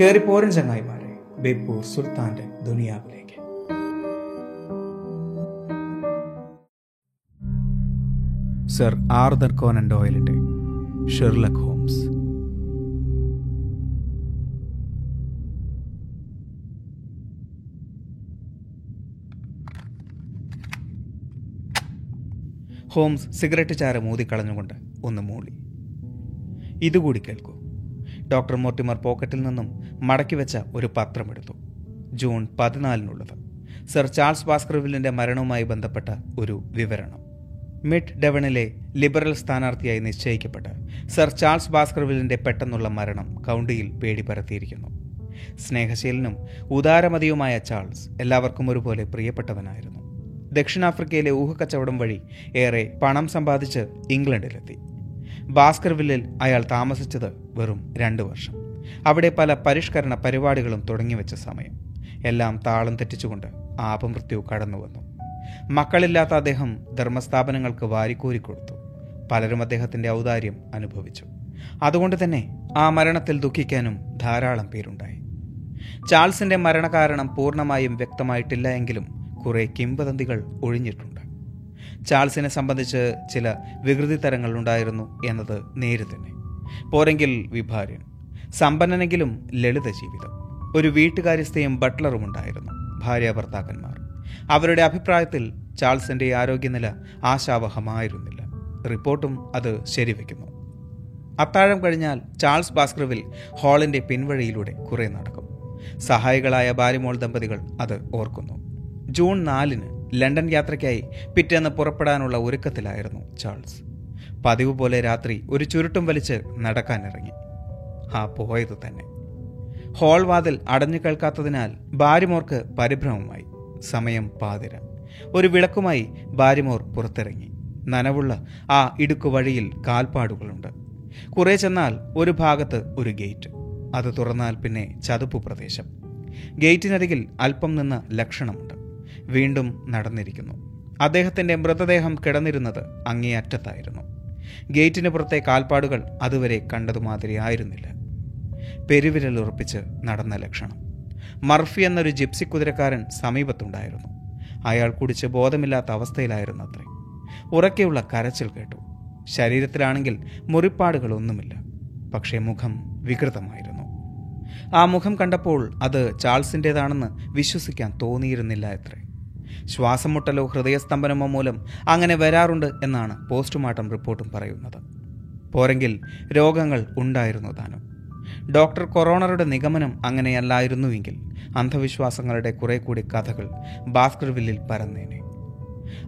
കയറി പോരൻ ചങ്ങായിമാരെ ബേപ്പൂർ സുൽത്താന്റെ ദുനിയാവിലേക്ക്. സർ ആർദർ കോനൻ ഡോയലിന്റെ ഷെർലക് ഹോംസ്. ഹോംസ് സിഗരറ്റ് ചാര മൂതിക്കളഞ്ഞുകൊണ്ട് ഒന്ന് മൂളി. ഇതുകൂടി കേൾക്കൂ. ഡോക്ടർ മോർട്ടിമർ പോക്കറ്റിൽ നിന്നും മടക്കി വെച്ച ഒരു പത്രമെടുത്തു. ജൂൺ പതിനാലിനുള്ളത്. സർ ചാൾസ് ബാസ്കർവില്ലിന്റെ മരണവുമായി ബന്ധപ്പെട്ട ഒരു വിവരണം. മിഡ് ഡെവണിലെ ലിബറൽ സ്ഥാനാർത്ഥിയായി നിശ്ചയിക്കപ്പെട്ട് സർ ചാൾസ് ബാസ്കർവില്ലിന്റെ പെട്ടെന്നുള്ള മരണം കൗണ്ടിയിൽ പേടി പരത്തിയിരിക്കുന്നു സ്നേഹശീലനും ഉദാരമതിയുമായ ചാൾസ് എല്ലാവർക്കും ഒരുപോലെ പ്രിയപ്പെട്ടവനായിരുന്നു. ദക്ഷിണാഫ്രിക്കയിലെ ഊഹക്കച്ചവടം വഴി ഏറെ പണം സമ്പാദിച്ച് ഇംഗ്ലണ്ടിലെത്തി. ഭാസ്കർവില്ലിൽ അയാൾ താമസിച്ചത് വെറും രണ്ട് വർഷം. അവിടെ പല പരിഷ്കരണ പരിപാടികളും തുടങ്ങിവെച്ച സമയം. എല്ലാം താളം തെറ്റിച്ചുകൊണ്ട് ആപമൃത്യു കടന്നു വന്നു. മക്കളില്ലാത്ത അദ്ദേഹം ധർമ്മസ്ഥാപനങ്ങൾക്ക് വാരിക്കോരി കൊടുത്തു. പലരും അദ്ദേഹത്തിന്റെ ഔദാര്യം അനുഭവിച്ചു. അതുകൊണ്ട് തന്നെ ആ മരണത്തിൽ ദുഃഖിക്കാനും ധാരാളം പേരുണ്ടായി. ചാൾസിന്റെ മരണകാരണം പൂർണമായും വ്യക്തമായിട്ടില്ല എങ്കിലും കുറേ കിംവദന്തികൾ ഒഴിഞ്ഞിട്ടുണ്ട്. ചാൾസിനെ സംബന്ധിച്ച് ചില വികൃതി തരങ്ങൾ ഉണ്ടായിരുന്നു എന്നത് നേര് തന്നെ പോരെങ്കിൽ വിഭാര്യൻ സമ്പന്നനെങ്കിലും ലളിത ജീവിതം. ഒരു വീട്ടുകാര്യസ്ഥയും ബട്ട്ലറും ഉണ്ടായിരുന്നു ഭാര്യ ഭർത്താക്കന്മാർ. അവരുടെ അഭിപ്രായത്തിൽ ചാൾസിന്റെ ആരോഗ്യനില ആശാവഹമായിരുന്നില്ല. റിപ്പോർട്ടും അത് ശരിവെക്കുന്നു. അത്താഴം കഴിഞ്ഞാൽ ചാൾസ് ബാസ്ക്രവിൽ ഹാളിന്റെ പിൻവഴിയിലൂടെ കുറെ നടക്കും. സഹായികളായ ബാരിമോൾ ദമ്പതികൾ അത് ഓർക്കുന്നു. ജൂൺ നാലിന് ലണ്ടൻ യാത്രയ്ക്കായി പിറ്റേന്ന് പുറപ്പെടാനുള്ള ഒരുക്കത്തിലായിരുന്നു ചാൾസ്. പതിവ് പോലെ രാത്രി ഒരു ചുരുട്ടും വലിച്ച് നടക്കാനിറങ്ങി. ആ പോയത് തന്നെ. ഹോൾ വാതിൽ അടഞ്ഞു കേൾക്കാത്തതിനാൽ ബാരിമോർക്ക് പരിഭ്രമമായി. സമയം പാതിര. ഒരു വിളക്കുമായി ബാരിമോർ പുറത്തിറങ്ങി. നനവുള്ള ആ ഇടുക്കു വഴിയിൽ കാൽപ്പാടുകളുണ്ട്. കുറെ ചെന്നാൽ ഒരു ഭാഗത്ത് ഒരു ഗേറ്റ്. അത് തുറന്നാൽ പിന്നെ ചതുപ്പ് പ്രദേശം. ഗേറ്റിനരികിൽ അല്പം നിന്ന് ലക്ഷണമുണ്ട്. വീണ്ടും നടന്നിരിക്കുന്നു. അദ്ദേഹത്തിന്റെ മൃതദേഹം കിടന്നിരുന്നത് അങ്ങേയറ്റത്തായിരുന്നു. ഗേറ്റിന് പുറത്തെ കാൽപ്പാടുകൾ അതുവരെ കണ്ടതുമാതിരി ആയിരുന്നില്ല. പെരുവിരൽ ഉറപ്പിച്ച് നടന്ന ലക്ഷണം. മർഫി എന്നൊരു ജിപ്സി കുതിരക്കാരൻ സമീപത്തുണ്ടായിരുന്നു. അയാൾ കുടിച്ച് ബോധമില്ലാത്ത അവസ്ഥയിലായിരുന്നു അത്രേ ഉറക്കെയുള്ള കരച്ചിൽ കേട്ടു. ശരീരത്തിലാണെങ്കിൽ മുറിപ്പാടുകളൊന്നുമില്ല. പക്ഷേ മുഖം വികൃതമായിരുന്നു. ആ മുഖം കണ്ടപ്പോൾ അത് ചാൾസിന്റെതാണെന്ന് വിശ്വസിക്കാൻ തോന്നിയിരുന്നില്ല എത്രേ. ശ്വാസം മുട്ടലോ ഹൃദയസ്തംഭനമോ മൂലം അങ്ങനെ വരാറുണ്ട് എന്നാണ് പോസ്റ്റ്മോർട്ടം റിപ്പോർട്ടും പറയുന്നത്. പോരെങ്കിൽ രോഗങ്ങൾ ഉണ്ടായിരുന്നു താനും. ഡോക്ടർ കൊറോണറുടെ നിഗമനം അങ്ങനെയല്ലായിരുന്നുവെങ്കിൽ അന്ധവിശ്വാസങ്ങളുടെ കുറെ കൂടി കഥകൾ ബാസ്കർവില്ലിൽ പരന്നേനെ.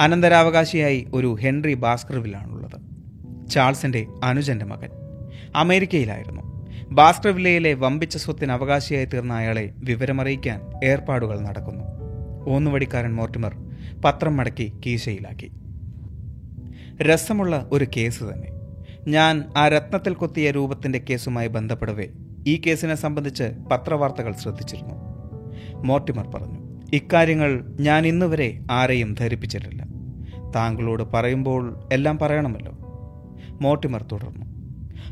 അനന്തരാവകാശിയായി ഒരു ഹെൻറി ബാസ്കർവില്ലാണുള്ളത് ചാൾസിന്റെ അനുജന്റെ മകൻ. അമേരിക്കയിലായിരുന്നു. ബാസ്കർവില്ലയിലെ വമ്പിച്ച സ്വത്തിന് അവകാശിയായി തീർന്ന അയാളെ വിവരമറിയിക്കാൻ ഏർപ്പാടുകൾ നടക്കുന്നു. ഊന്നുവടിക്കാരൻ മോർട്ടിമർ പത്രം മടക്കി കീശയിലാക്കി. രസമുള്ള ഒരു കേസ് തന്നെ. ഞാൻ ആ രത്നത്തിൽ കൊത്തിയ രൂപത്തിന്റെ കേസുമായി ബന്ധപ്പെടവേ ഈ കേസിനെ സംബന്ധിച്ച് പത്രവാർത്തകൾ ശ്രദ്ധിച്ചിരുന്നു. മോർട്ടിമർ പറഞ്ഞു ഇക്കാര്യങ്ങൾ ഞാൻ ഇന്നുവരെ ആരെയും ധരിപ്പിച്ചിട്ടില്ല. താങ്കളോട് പറയുമ്പോൾ എല്ലാം പറയണമല്ലോ. മോർട്ടിമർ തുടർന്നു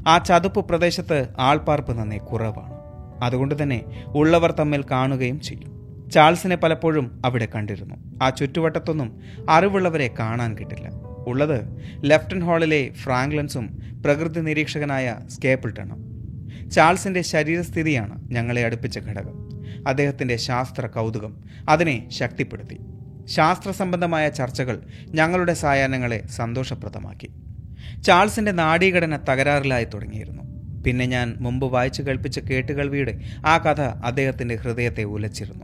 ആ ചതുപ്പ് പ്രദേശത്ത് ആൾപ്പാർപ്പ് നന്നേ കുറവാണ്. അതുകൊണ്ട് തന്നെ ഉള്ളവർ തമ്മിൽ കാണുകയും ചെയ്യും. ചാൾസിനെ പലപ്പോഴും അവിടെ കണ്ടിരുന്നു. ആ ചുറ്റുവട്ടത്തൊന്നും അറിവുള്ളവരെ കാണാൻ കിട്ടില്ല. ഉള്ളത് ലെഫ്റ്റൻ ഹാളിലെ ഫ്രാങ്ക്ലൻസും പ്രകൃതി നിരീക്ഷകനായ സ്കേപ്പിൾട്ടണും. ചാൾസിന്റെ ശരീരസ്ഥിതിയാണ് ഞങ്ങളെ അടുപ്പിച്ച ഘടകം. അദ്ദേഹത്തിന്റെ ശാസ്ത്ര കൗതുകം അതിനെ ശക്തിപ്പെടുത്തി. ശാസ്ത്ര സംബന്ധമായ ചർച്ചകൾ ഞങ്ങളുടെ സായാഹ്നങ്ങളെ സന്തോഷപ്രദമാക്കി. ചാൾസിന്റെ നാഡീഘടന തകരാറിലായി തുടങ്ങിയിരുന്നു. പിന്നെ ഞാൻ മുമ്പ് വായിച്ചു കേൾപ്പിച്ച കേട്ടുകേൾവിയുടെ ആ കഥ അദ്ദേഹത്തിന്റെ ഹൃദയത്തെ ഉലച്ചിരുന്നു.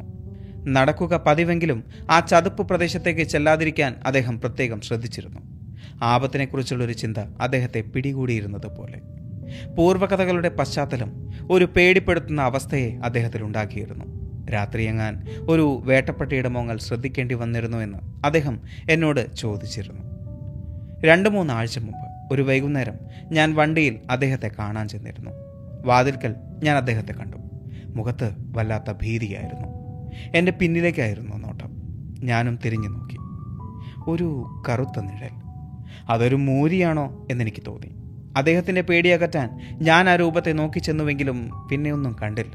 നടക്കുക പതിവെങ്കിലും ആ ചതുപ്പ് പ്രദേശത്തേക്ക് ചെല്ലാതിരിക്കാൻ അദ്ദേഹം പ്രത്യേകം ശ്രദ്ധിച്ചിരുന്നു. ആപത്തിനെക്കുറിച്ചുള്ളൊരു ചിന്ത അദ്ദേഹത്തെ പിടികൂടിയിരുന്നത് പോലെ. പൂർവകഥകളുടെ പശ്ചാത്തലം ഒരു പേടിപ്പെടുത്തുന്ന അവസ്ഥയെ അദ്ദേഹത്തിൽ ഉണ്ടാക്കിയിരുന്നു. രാത്രിയെങ്ങാൻ ഒരു വേട്ടപ്പട്ടിയുടെ മോങ്ങൽ ശ്രദ്ധിക്കേണ്ടി വന്നിരുന്നു എന്ന് അദ്ദേഹം എന്നോട് ചോദിച്ചിരുന്നു. രണ്ട് മൂന്ന് ആഴ്ച മുമ്പ് ഒരു വൈകുന്നേരം ഞാൻ വണ്ടിയിൽ അദ്ദേഹത്തെ കാണാൻ ചെന്നിരുന്നു. വാതിൽക്കൽ ഞാൻ അദ്ദേഹത്തെ കണ്ടു. മുഖത്ത് വല്ലാത്ത ഭീതിയായിരുന്നു. എന്റെ പിന്നിലേക്കായിരുന്നു നോട്ടം. ഞാനും തിരിഞ്ഞു നോക്കി. ഒരു കറുത്ത നിഴൽ. അതൊരു മൂരിയാണോ എന്നെനിക്ക് തോന്നി. അദ്ദേഹത്തിന്റെ പേടിയകറ്റാൻ ഞാൻ ആ രൂപത്തെ നോക്കി ചെന്നുവെങ്കിലും പിന്നെ ഒന്നും കണ്ടില്ല.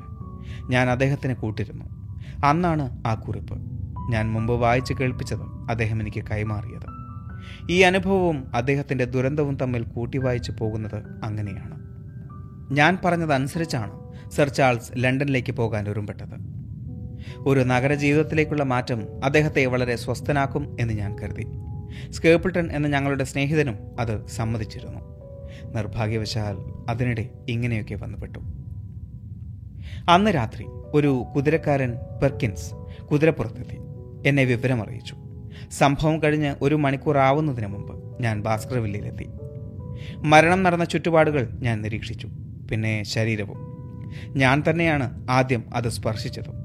ഞാൻ അദ്ദേഹത്തിന് കൂട്ടിരുന്നു. അന്നാണ് ആ കുറിപ്പ്. ഞാൻ മുമ്പ് വായിച്ച് കേൾപ്പിച്ചത് അദ്ദേഹം എനിക്ക് കൈമാറിയത്. ഈ അനുഭവവും അദ്ദേഹത്തിന്റെ ദുരന്തവും തമ്മിൽ കൂട്ടി വായിച്ചു പോകുന്നത് അങ്ങനെയാണ്. ഞാൻ പറഞ്ഞതനുസരിച്ചാണ് സർ ചാൾസ് ലണ്ടനിലേക്ക് പോകാൻ ഒരുമ്പെട്ടത്. ഒരു നഗരജീവിതത്തിലേക്കുള്ള മാറ്റം അദ്ദേഹത്തെ വളരെ സ്വസ്ഥനാക്കും എന്ന് ഞാൻ കരുതി. സ്കേപ്പിൾട്ടൺ എന്ന ഞങ്ങളുടെ സ്നേഹിതനും അത് സമ്മതിച്ചിരുന്നു. നിർഭാഗ്യവശാൽ അതിനിടെ ഇങ്ങനെയൊക്കെ വന്നുപെട്ടു. അന്ന് രാത്രി ഒരു കുതിരക്കാരൻ പെർക്കിൻസ് കുതിരപ്പുറത്തെത്തി. എന്നെ വിവരമറിയിച്ചു. സംഭവം കഴിഞ്ഞ് ഒരു മണിക്കൂർ ആവുന്നതിന് മുമ്പ് ഞാൻ ഭാസ്കർവില്ലയിലെത്തി മരണം നടന്ന ചുറ്റുപാടുകൾ ഞാൻ നിരീക്ഷിച്ചു. പിന്നെ ശരീരവും. ഞാൻ തന്നെയാണ് ആദ്യം അത് സ്പർശിച്ചതും.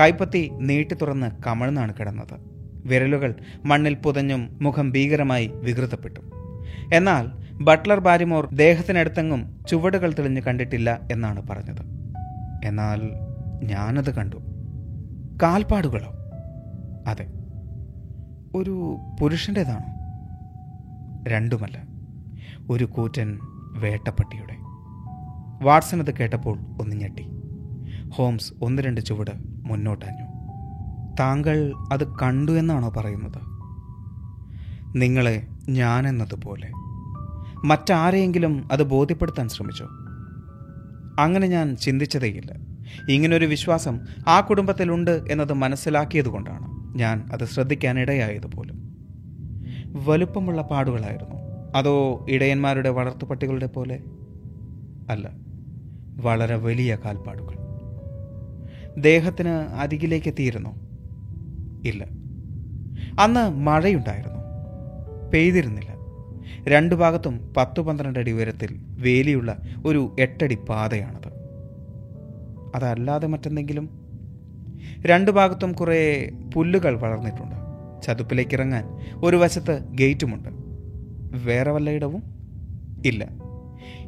കൈപ്പത്തി നീട്ടി തുറന്ന് കമഴ്ന്നാണ് കിടന്നത്. വിരലുകൾ മണ്ണിൽ പുതഞ്ഞും മുഖം ഭീകരമായി വികൃതപ്പെട്ടു. എന്നാൽ ബട്ട്ലർ ബാരിമോർ ദേഹത്തിനടുത്തെങ്ങും ചുവടുകൾ തെളിഞ്ഞു കണ്ടിട്ടില്ല എന്നാണ് പറഞ്ഞത്. എന്നാൽ ഞാനത് കണ്ടു. കാൽപ്പാടുകളോ? അതെ. ഒരു പുരുഷന്റെതാണോ രണ്ടുമല്ല. ഒരു കൂറ്റൻ വേട്ടപ്പട്ടിയുടെ. വാട്സൺ അത് കേട്ടപ്പോൾ ഒന്ന് ഞെട്ടി. ഹോംസ് ഒന്ന് രണ്ട് ചുവട് മുന്നോട്ടഞ്ഞു. താങ്കൾ അത് കണ്ടു എന്നാണോ പറയുന്നത്? നിങ്ങളെ ഞാനെന്നതുപോലെ മറ്റാരെയെങ്കിലും അത് ബോധ്യപ്പെടുത്താൻ ശ്രമിച്ചോ? അങ്ങനെ ഞാൻ ചിന്തിച്ചതേയില്ല. ഇങ്ങനൊരു വിശ്വാസം ആ കുടുംബത്തിലുണ്ട് എന്നത് മനസ്സിലാക്കിയതുകൊണ്ടാണ് ഞാൻ അത് ശ്രദ്ധിക്കാനിടയായത് പോലും വലുപ്പമുള്ള പാടുകളായിരുന്നു. അതോ ഇടയന്മാരുടെ വളർത്തുപട്ടികളുടെ പോലെ? അല്ല വളരെ വലിയ കാൽപ്പാടുകൾ. ദേഹത്തിന് അരികിലേക്ക് എത്തിയിരുന്നോ ഇല്ല. അന്ന് മഴയുണ്ടായിരുന്നു. പെയ്തിരുന്നില്ല. രണ്ടു ഭാഗത്തും പത്ത് പന്ത്രണ്ട് അടി ഉയരത്തിൽ വേലിയുള്ള ഒരു എട്ടടി പാതയാണത്. അതല്ലാതെ മറ്റെന്തെങ്കിലും? രണ്ടു ഭാഗത്തും കുറേ പുല്ലുകൾ വളർന്നിട്ടുണ്ട്. ചതുപ്പിലേക്ക് ഇറങ്ങാൻ ഒരു വശത്ത് ഗേറ്റുമുണ്ട്. വേറെ വല്ല ഇടവും? ഇല്ല.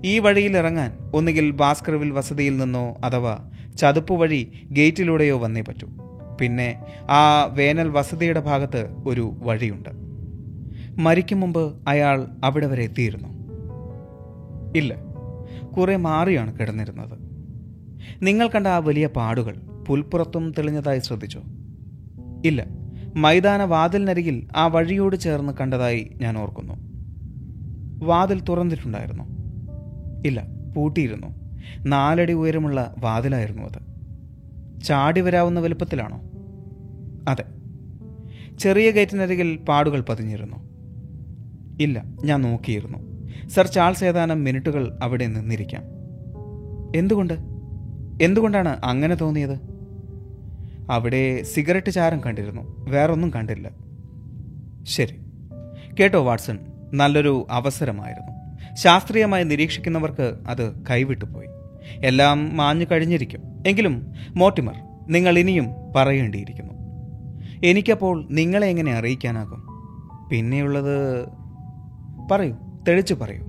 ഈ വഴിയിൽ ഇറങ്ങാൻ ഒന്നുകിൽ ഭാസ്കർവിൽ വസതിയിൽ നിന്നോ അഥവാ ചതുപ്പ് വഴി ഗേറ്റിലൂടെയോ വന്നേ പറ്റൂ. പിന്നെ ആ വേനൽ വസതിയുടെ ഭാഗത്ത് ഒരു വഴിയുണ്ട്. മരിക്കും മുമ്പ് അയാൾ അവിടെ വരെ എത്തിയിരുന്നു. ഇല്ല കുറെ മാറിയാണ് കിടന്നിരുന്നത്. നിങ്ങൾ കണ്ട ആ വലിയ പാടുകൾ പുൽപ്പുറത്തും തെളിഞ്ഞതായി ശ്രദ്ധിച്ചോ? ഇല്ല മൈതാന വാതിലിനരികിൽ ആ വഴിയോട് ചേർന്ന് കണ്ടതായി ഞാൻ ഓർക്കുന്നു. വാതിൽ തുറന്നിട്ടുണ്ടായിരുന്നു. ഇല്ല പൂട്ടിയിരുന്നു. നാലടി ഉയരമുള്ള വാതിലായിരുന്നു അത്. ചാടി വരാവുന്ന വലുപ്പത്തിലാണോ? അതെ. ചെറിയ ഗേറ്റിനരികിൽ പാടുകൾ പതിഞ്ഞിരുന്നു. ഇല്ല ഞാൻ നോക്കിയിരുന്നു. സർ ചാൾസ് ഏതാനും മിനിറ്റുകൾ അവിടെ നിന്നിരിക്കാം. എന്തുകൊണ്ട്? എന്തുകൊണ്ടാണ് അങ്ങനെ തോന്നിയത്? അവിടെ സിഗരറ്റ് ചാരം കണ്ടിരുന്നു. വേറൊന്നും കണ്ടില്ല. ശരി. കേട്ടോ വാട്സൺ. നല്ലൊരു അവസരമായിരുന്നു. ശാസ്ത്രീയമായി നിരീക്ഷിക്കുന്നവർക്ക് അത് കൈവിട്ടുപോയി എല്ലാം മാഞ്ഞു കഴിഞ്ഞിരിക്കും. എങ്കിലും മോട്ടിമർ നിങ്ങൾ ഇനിയും പറയേണ്ടിയിരിക്കുന്നു. എനിക്കപ്പോൾ നിങ്ങളെ എങ്ങനെ അറിയിക്കാനാകും? പിന്നെയുള്ളത് പറയൂ തെളിച്ചു പറയൂ.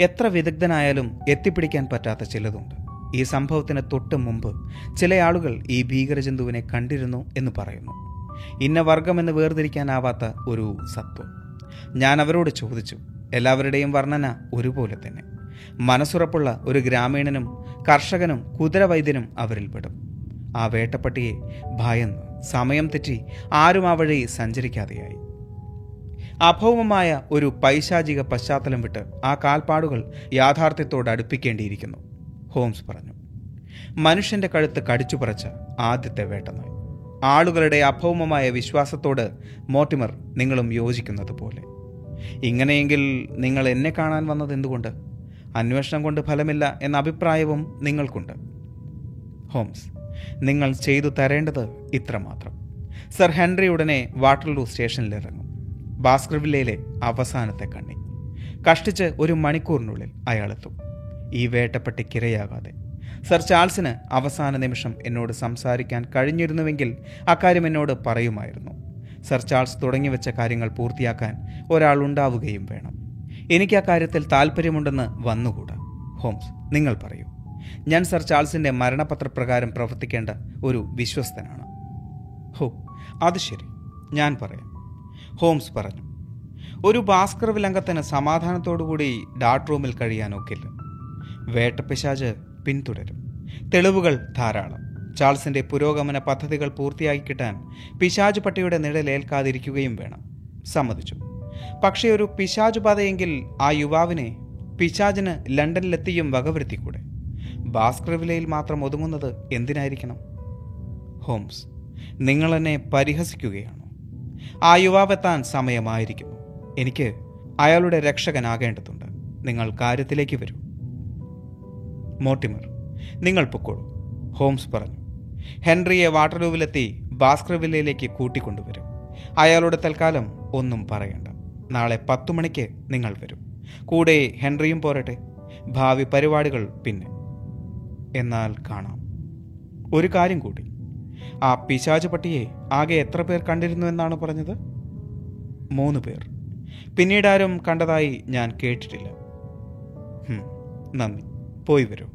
എത്ര വിദഗ്ധനായാലും എത്തിപ്പിടിക്കാൻ പറ്റാത്ത ചിലതുണ്ട്. ഈ സംഭവത്തിന് തൊട്ട് മുമ്പ് ചില ആളുകൾ ഈ ഭീകരജന്തുവിനെ കണ്ടിരുന്നു എന്ന് പറയുന്നു. ഇന്ന വർഗമെന്ന് വേർതിരിക്കാനാവാത്ത ഒരു സത്വം. ഞാൻ അവരോട് ചോദിച്ചു എല്ലാവരുടെയും വർണന ഒരുപോലെ തന്നെ. മനസ്സുറപ്പുള്ള ഒരു ഗ്രാമീണനും കർഷകനും കുതിരവൈദ്യനും അവരിൽപ്പെടും. ആ വേട്ടപ്പട്ടിയെ ഭയന്ന് സമയം തെറ്റി ആരും ആ വഴി സഞ്ചരിക്കാതെയായി. അഭൗമമായ ഒരു പൈശാചിക പശ്ചാത്തലം വിട്ട് ആ കാൽപ്പാടുകൾ യാഥാർത്ഥ്യത്തോട് അടുപ്പിക്കേണ്ടിയിരിക്കുന്നു ഹോംസ് പറഞ്ഞു. മനുഷ്യന്റെ കഴുത്ത് കടിച്ചു പറച്ച ആദ്യത്തെ വേട്ടനായി. ആളുകളുടെ അഭൗമമായ വിശ്വാസത്തോട് മോട്ടിമർ നിങ്ങളും യോജിക്കുന്നത് പോലെ ഇങ്ങനെയെങ്കിൽ നിങ്ങൾ എന്നെ കാണാൻ വന്നത് എന്തുകൊണ്ട്? അന്വേഷണം കൊണ്ട് ഫലമില്ല എന്ന അഭിപ്രായവും നിങ്ങൾക്കുണ്ട്. ഹോംസ് നിങ്ങൾ ചെയ്തു തരേണ്ടത് ഇത്രമാത്രം. സർ ഹെൻറി ഉടനെ വാട്ടർലൂ സ്റ്റേഷനിലിറങ്ങും. ബാസ്കർവില്ലയിലെ അവസാനത്തെ കണ്ണി. കഷ്ടിച്ച് ഒരു മണിക്കൂറിനുള്ളിൽ അയാളെത്തും. ഈ വേട്ടപ്പെട്ടി വേട്ടപ്പെട്ടിക്കിരയാകാതെ സർ ചാൾസിന് അവസാന നിമിഷം എന്നോട് സംസാരിക്കാൻ കഴിഞ്ഞിരുന്നുവെങ്കിൽ അക്കാര്യം എന്നോട് പറയുമായിരുന്നു. സർ ചാൾസ് തുടങ്ങി വെച്ച കാര്യങ്ങൾ പൂർത്തിയാക്കാൻ ഒരാൾ ഉണ്ടാവുകയും വേണം. എനിക്ക് ആ കാര്യത്തിൽ താല്പര്യമുണ്ടെന്ന് വന്നുകൂടാ. ഹോംസ് നിങ്ങൾ പറയൂ. ഞാൻ സർ ചാൾസിന്റെ മരണപത്രപ്രകാരം പ്രവർത്തിക്കേണ്ട ഒരു വിശ്വസ്തനാണ്. ഹോ അത് ശരി. ഞാൻ പറയാം. ഹോംസ് പറഞ്ഞു. ഒരു ഭാസ്കർ വിലംഗത്തിന് സമാധാനത്തോടുകൂടി ഡാർട്ട് റൂമിൽ കഴിയാനൊക്കില്ല. വേട്ടപ്പിശാജ് പിന്തുടരും. തെളിവുകൾ ധാരാളം. ചാൾസിന്റെ പുരോഗമന പദ്ധതികൾ പൂർത്തിയാക്കി കിട്ടാൻ പിശാജ് പട്ടിയുടെ നിഴലേൽക്കാതിരിക്കുകയും വേണം. സമ്മതിച്ചു. പക്ഷേ ഒരു പിശാജ് പാതയെങ്കിൽ ആ യുവാവിനെ പിശാജിന് ലണ്ടനിലെത്തിയും വകവരുത്തിക്കൂടെ? ഭാസ്കർവിലയിൽ മാത്രം ഒതുങ്ങുന്നത് എന്തിനായിരിക്കണം? ഹോംസ് നിങ്ങൾ എന്നെ പരിഹസിക്കുകയാണോ? ആ യുവാവെത്താൻ സമയമായിരിക്കുന്നു എനിക്ക് അയാളുടെ രക്ഷകനാകേണ്ടതുണ്ട്. നിങ്ങൾ കാര്യത്തിലേക്ക് വരൂ. മോട്ടിമർ നിങ്ങൾ പൊക്കോളൂ ഹോംസ് പറഞ്ഞു. ഹെൻറിയെ വാട്ടർലൂവിലെത്തി ബാസ്ക്രവില്ലയിലേക്ക് കൂട്ടിക്കൊണ്ടുവരും. അയാളുടെ തൽക്കാലം ഒന്നും പറയണ്ട. നാളെ പത്തു മണിക്ക് നിങ്ങൾ വരും. കൂടെ ഹെൻറിയും പോരട്ടെ. ഭാവി പരിപാടികൾ പിന്നെ. എന്നാൽ കാണാം. ഒരു കാര്യം കൂടി. ആ പിശാച് പട്ടിയെ ആകെ എത്ര പേർ കണ്ടിരുന്നു എന്നാണ് പറഞ്ഞത്? മൂന്ന് പേർ. പിന്നീട് ആരും കണ്ടതായി ഞാൻ കേട്ടിട്ടില്ല. നന്ദി. പോയി വരൂ.